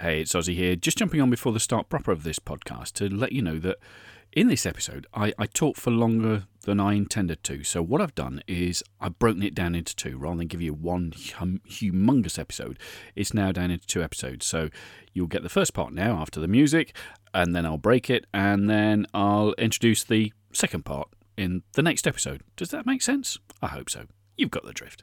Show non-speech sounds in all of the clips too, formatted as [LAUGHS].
Hey, it's Ozzy here, just jumping on before the start proper of this podcast to let you know that in this episode, I, I talked for longer than I intended to. So, what I've done is I've broken it down into two rather than give you one hum, humongous episode. It's now down into two episodes. So, you'll get the first part now after the music, and then I'll break it, and then I'll introduce the second part in the next episode. Does that make sense? I hope so. You've got the drift.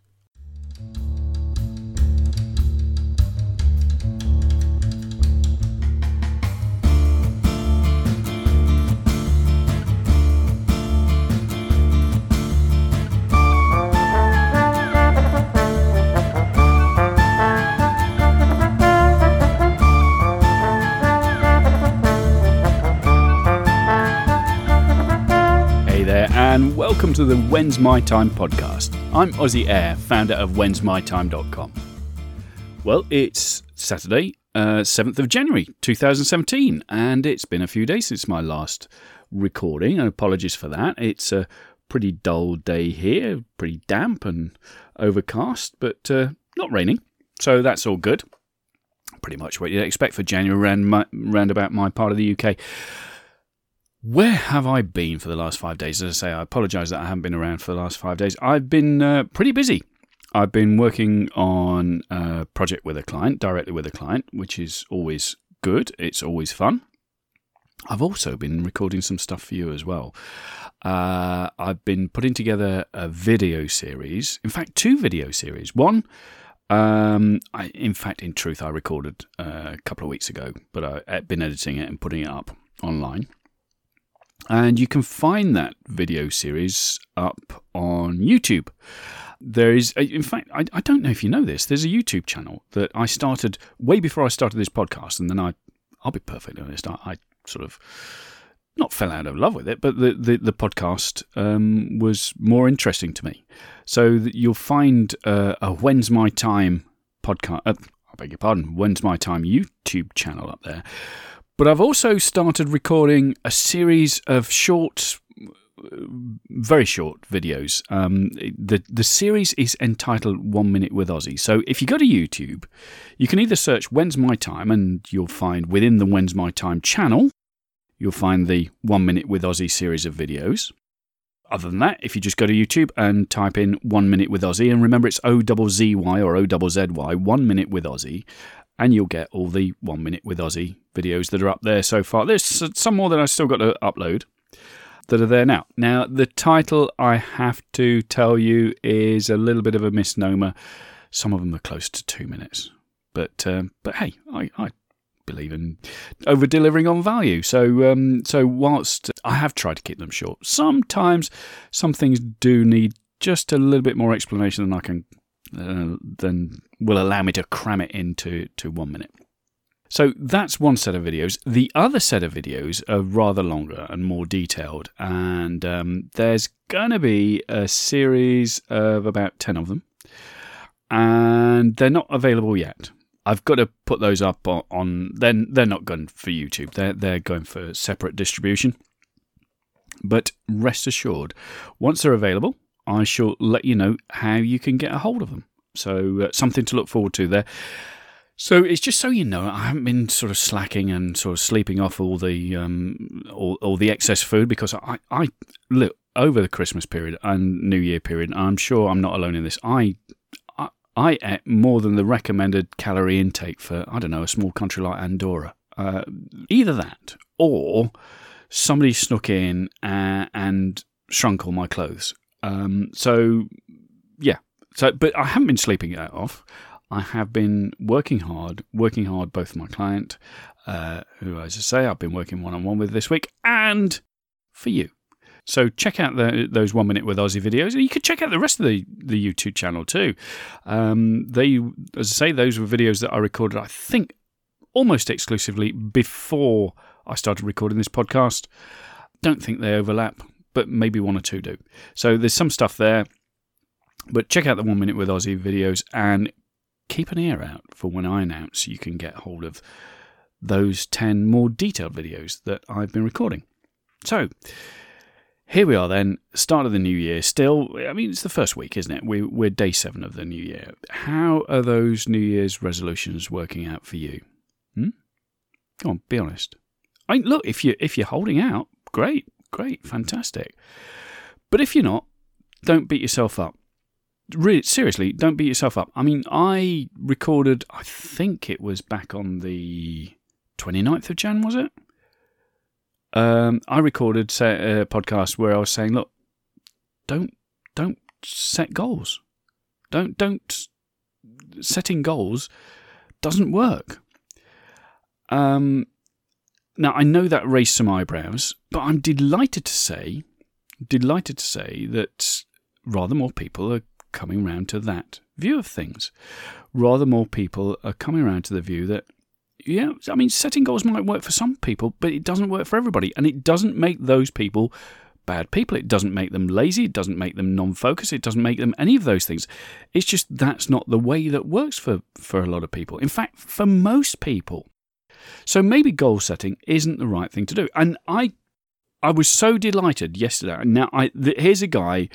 And welcome to the When's My Time podcast. I'm Ozzy Air, founder of whensmytime.com. Well, it's Saturday, uh, 7th of January 2017, and it's been a few days since my last recording, and apologies for that. It's a pretty dull day here, pretty damp and overcast, but uh, not raining, so that's all good. Pretty much what you'd expect for January my, round about my part of the UK. Where have I been for the last five days? As I say, I apologise that I haven't been around for the last five days. I've been uh, pretty busy. I've been working on a project with a client, directly with a client, which is always good. It's always fun. I've also been recording some stuff for you as well. Uh, I've been putting together a video series, in fact, two video series. One, um, I, in fact, in truth, I recorded uh, a couple of weeks ago, but I've been editing it and putting it up online. And you can find that video series up on YouTube. There is, in fact, I, I don't know if you know this, there's a YouTube channel that I started way before I started this podcast. And then I, I'll be perfectly honest, I, I sort of not fell out of love with it, but the, the, the podcast um, was more interesting to me. So you'll find uh, a When's My Time podcast, uh, I beg your pardon, When's My Time YouTube channel up there. But I've also started recording a series of short, very short videos. Um, the the series is entitled One Minute with Ozzy. So if you go to YouTube, you can either search When's My Time, and you'll find within the When's My Time channel, you'll find the One Minute with Ozzy series of videos. Other than that, if you just go to YouTube and type in One Minute with Aussie, and remember it's O Z Y or O double Z Y, One Minute with Ozzy, and you'll get all the One Minute with Ozzy videos that are up there so far. There's some more that I've still got to upload that are there now. Now, the title, I have to tell you, is a little bit of a misnomer. Some of them are close to two minutes. But um, but hey, I, I believe in over delivering on value. So um, so whilst I have tried to keep them short, sometimes some things do need just a little bit more explanation than I can uh, than will allow me to cram it into to one minute. So that's one set of videos. The other set of videos are rather longer and more detailed, and um, there's going to be a series of about 10 of them, and they're not available yet. I've got to put those up on, on then they're not going for YouTube. They're they're going for separate distribution. But rest assured, once they're available, I shall let you know how you can get a hold of them. So uh, something to look forward to there. So it's just so you know, I haven't been sort of slacking and sort of sleeping off all the um, all, all the excess food because I, I look over the Christmas period and New Year period. I'm sure I'm not alone in this. I I, I ate more than the recommended calorie intake for I don't know a small country like Andorra. Uh, either that or somebody snuck in uh, and shrunk all my clothes. Um, so yeah. So, but I haven't been sleeping that off. I have been working hard, working hard both for my client, uh, who, as I say, I've been working one on one with this week, and for you. So check out the, those one minute with Ozzy videos. You could check out the rest of the, the YouTube channel too. Um, they, as I say, those were videos that I recorded. I think almost exclusively before I started recording this podcast. Don't think they overlap, but maybe one or two do. So there's some stuff there. But check out the one minute with Ozzy videos and keep an ear out for when I announce you can get hold of those 10 more detailed videos that I've been recording. So, here we are then, start of the new year. Still, I mean, it's the first week, isn't it? We, we're day seven of the new year. How are those New Year's resolutions working out for you? Hmm? Come on, be honest. I mean, look, if you if you're holding out, great, great, fantastic. But if you're not, don't beat yourself up. Really, seriously, don't beat yourself up. I mean, I recorded, I think it was back on the 29th of Jan, was it? Um, I recorded a podcast where I was saying, look, don't don't set goals. Don't don't setting goals doesn't work. Um, now I know that raised some eyebrows, but I'm delighted to say, delighted to say that rather more people are coming round to that view of things. Rather more people are coming around to the view that yeah, I mean, setting goals might work for some people, but it doesn't work for everybody. And it doesn't make those people bad people. It doesn't make them lazy. It doesn't make them non focused. It doesn't make them any of those things. It's just that's not the way that works for, for a lot of people. In fact, for most people. So maybe goal setting isn't the right thing to do. And I I was so delighted yesterday. Now, I, th- here's a guy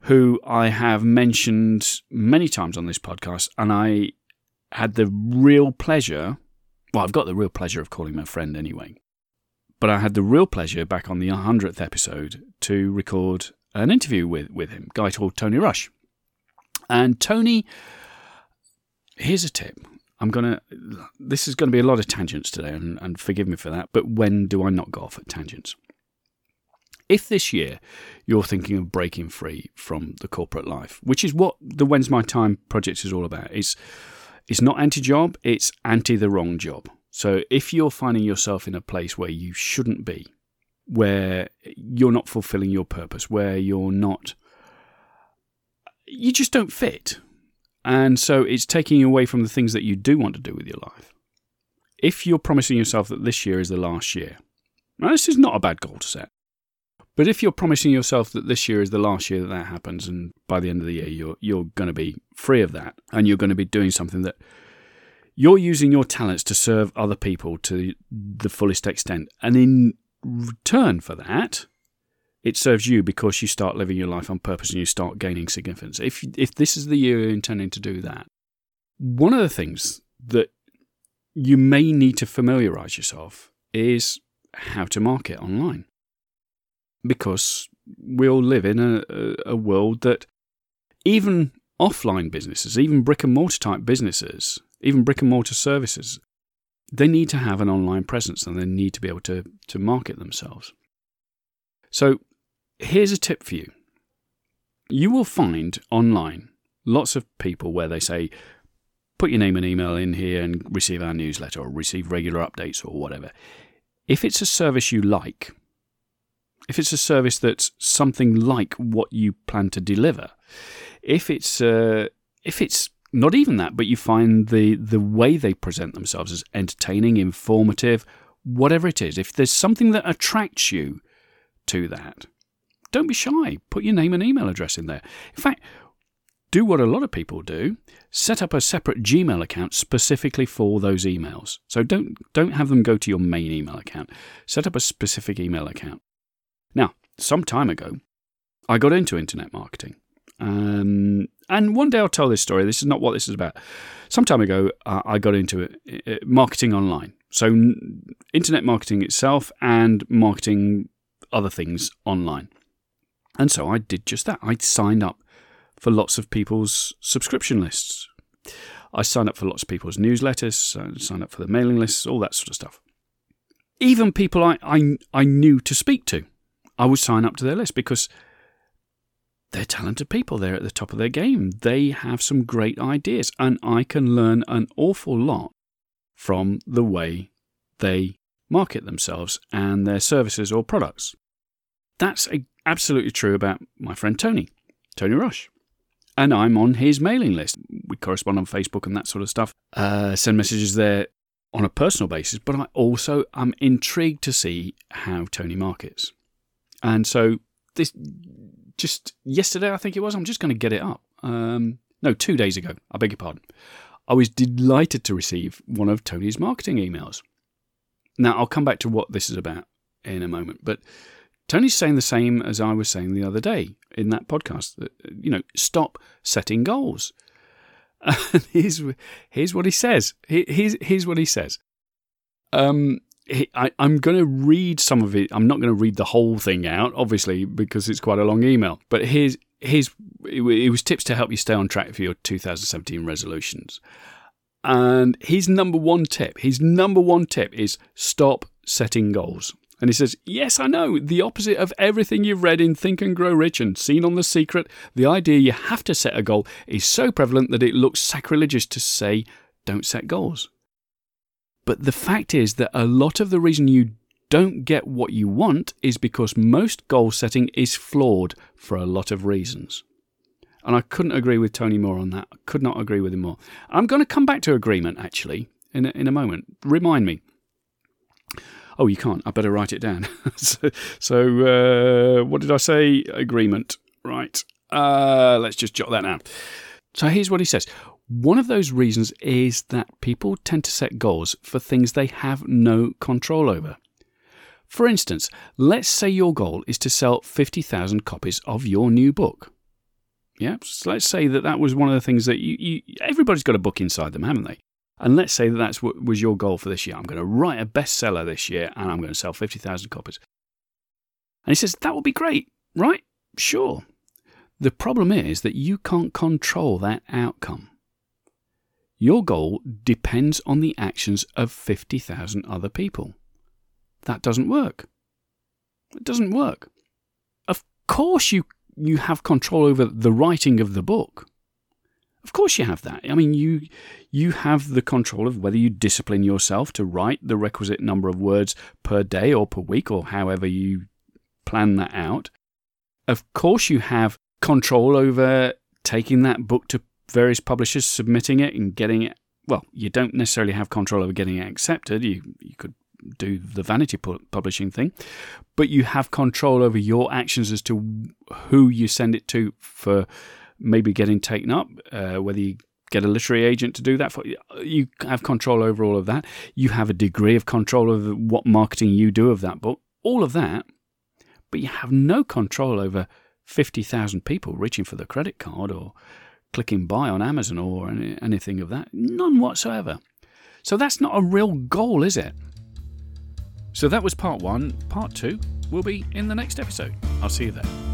who I have mentioned many times on this podcast, and I had the real pleasure well, I've got the real pleasure of calling him a friend anyway. But I had the real pleasure back on the 100th episode to record an interview with, with him, a guy called Tony Rush. And Tony, here's a tip. I'm to, this is going to be a lot of tangents today, and, and forgive me for that, but when do I not go off at tangents? If this year you're thinking of breaking free from the corporate life, which is what the When's My Time project is all about, it's it's not anti job, it's anti the wrong job. So if you're finding yourself in a place where you shouldn't be, where you're not fulfilling your purpose, where you're not, you just don't fit. And so it's taking you away from the things that you do want to do with your life. If you're promising yourself that this year is the last year, now this is not a bad goal to set. But if you're promising yourself that this year is the last year that that happens, and by the end of the year you're you're going to be free of that, and you're going to be doing something that you're using your talents to serve other people to the fullest extent, and in return for that, it serves you because you start living your life on purpose and you start gaining significance. If if this is the year you're intending to do that, one of the things that you may need to familiarize yourself is how to market online because we all live in a, a, world that even offline businesses, even brick and mortar type businesses, even brick and mortar services, they need to have an online presence and they need to be able to, to market themselves. So here's a tip for you. You will find online lots of people where they say, put your name and email in here and receive our newsletter or receive regular updates or whatever. If it's a service you like, if it's a service that's something like what you plan to deliver, if it's uh, if it's not even that, but you find the the way they present themselves as entertaining, informative, whatever it is, if there's something that attracts you to that, don't be shy. Put your name and email address in there. In fact, do what a lot of people do set up a separate gmail account specifically for those emails so don't don't have them go to your main email account set up a specific email account now, some time ago, I got into internet marketing. Um, and one day I'll tell this story. This is not what this is about. Some time ago, uh, I got into it, uh, marketing online. So, n- internet marketing itself and marketing other things online. And so I did just that. I signed up for lots of people's subscription lists. I signed up for lots of people's newsletters, signed up for the mailing lists, all that sort of stuff. Even people I, I, I knew to speak to. I would sign up to their list because they're talented people. They're at the top of their game. They have some great ideas, and I can learn an awful lot from the way they market themselves and their services or products. That's absolutely true about my friend Tony, Tony Rush. And I'm on his mailing list. We correspond on Facebook and that sort of stuff. Uh, send messages there on a personal basis, but I also am intrigued to see how Tony markets. And so this just yesterday, I think it was. I'm just going to get it up. Um, no, two days ago. I beg your pardon. I was delighted to receive one of Tony's marketing emails. Now I'll come back to what this is about in a moment, but Tony's saying the same as I was saying the other day in that podcast. That, you know, stop setting goals. [LAUGHS] here's, here's what he says. Here's, here's what he says. Um, I, am going to read some of it. I'm not going to read the whole thing out, obviously, because it's quite a long email. But here's here's it was tips to help you stay on track for your 2017 resolutions. And his number one tip, his number one tip is stop setting goals. And he says, Yes, I know, the opposite of everything you've read in Think and Grow Rich and seen on The Secret, the idea you have to set a goal is so prevalent that it looks sacrilegious to say, don't set goals. But the fact is that a lot of the reason you don't get what you want is because most goal setting is flawed for a lot of reasons. And I couldn't agree with Tony more on that. I could not agree with him more. I'm going to come back to agreement actually in a, in a moment. Remind me. Oh, you can't. I better write it down. [LAUGHS] so, so uh, what did I say? Agreement. Right. Uh, let's just jot that down. So here's what he says. One of those reasons is that people tend to set goals for things they have no control over. For instance, let's say your goal is to sell 50,000 copies of your new book. Yeah, so let's say that that was one of the things that you, you everybody's got a book inside them, haven't they? And let's say that that's what was your goal for this year. I'm going to write a bestseller this year and I'm going to sell 50,000 copies. And he says, that would be great, right? Sure. The problem is that you can't control that outcome. Your goal depends on the actions of 50,000 other people. That doesn't work. It doesn't work. Of course, you you have control over the writing of the book. Of course you have that. I mean you you have the control of whether you discipline yourself to write the requisite number of words per day or per week or however you plan that out. Of course you have control over taking that book to various publishers, submitting it and getting it well, you don't necessarily have control over getting it accepted. You you could do the vanity publishing thing, but you have control over your actions as to who you send it to for maybe getting taken up, uh, whether you get a literary agent to do that for you. You have control over all of that. You have a degree of control over what marketing you do of that book, all of that, but you have no control over 50,000 people reaching for the credit card or clicking buy on Amazon or anything of that. None whatsoever. So that's not a real goal, is it? So that was part one. Part two will be in the next episode. I'll see you there.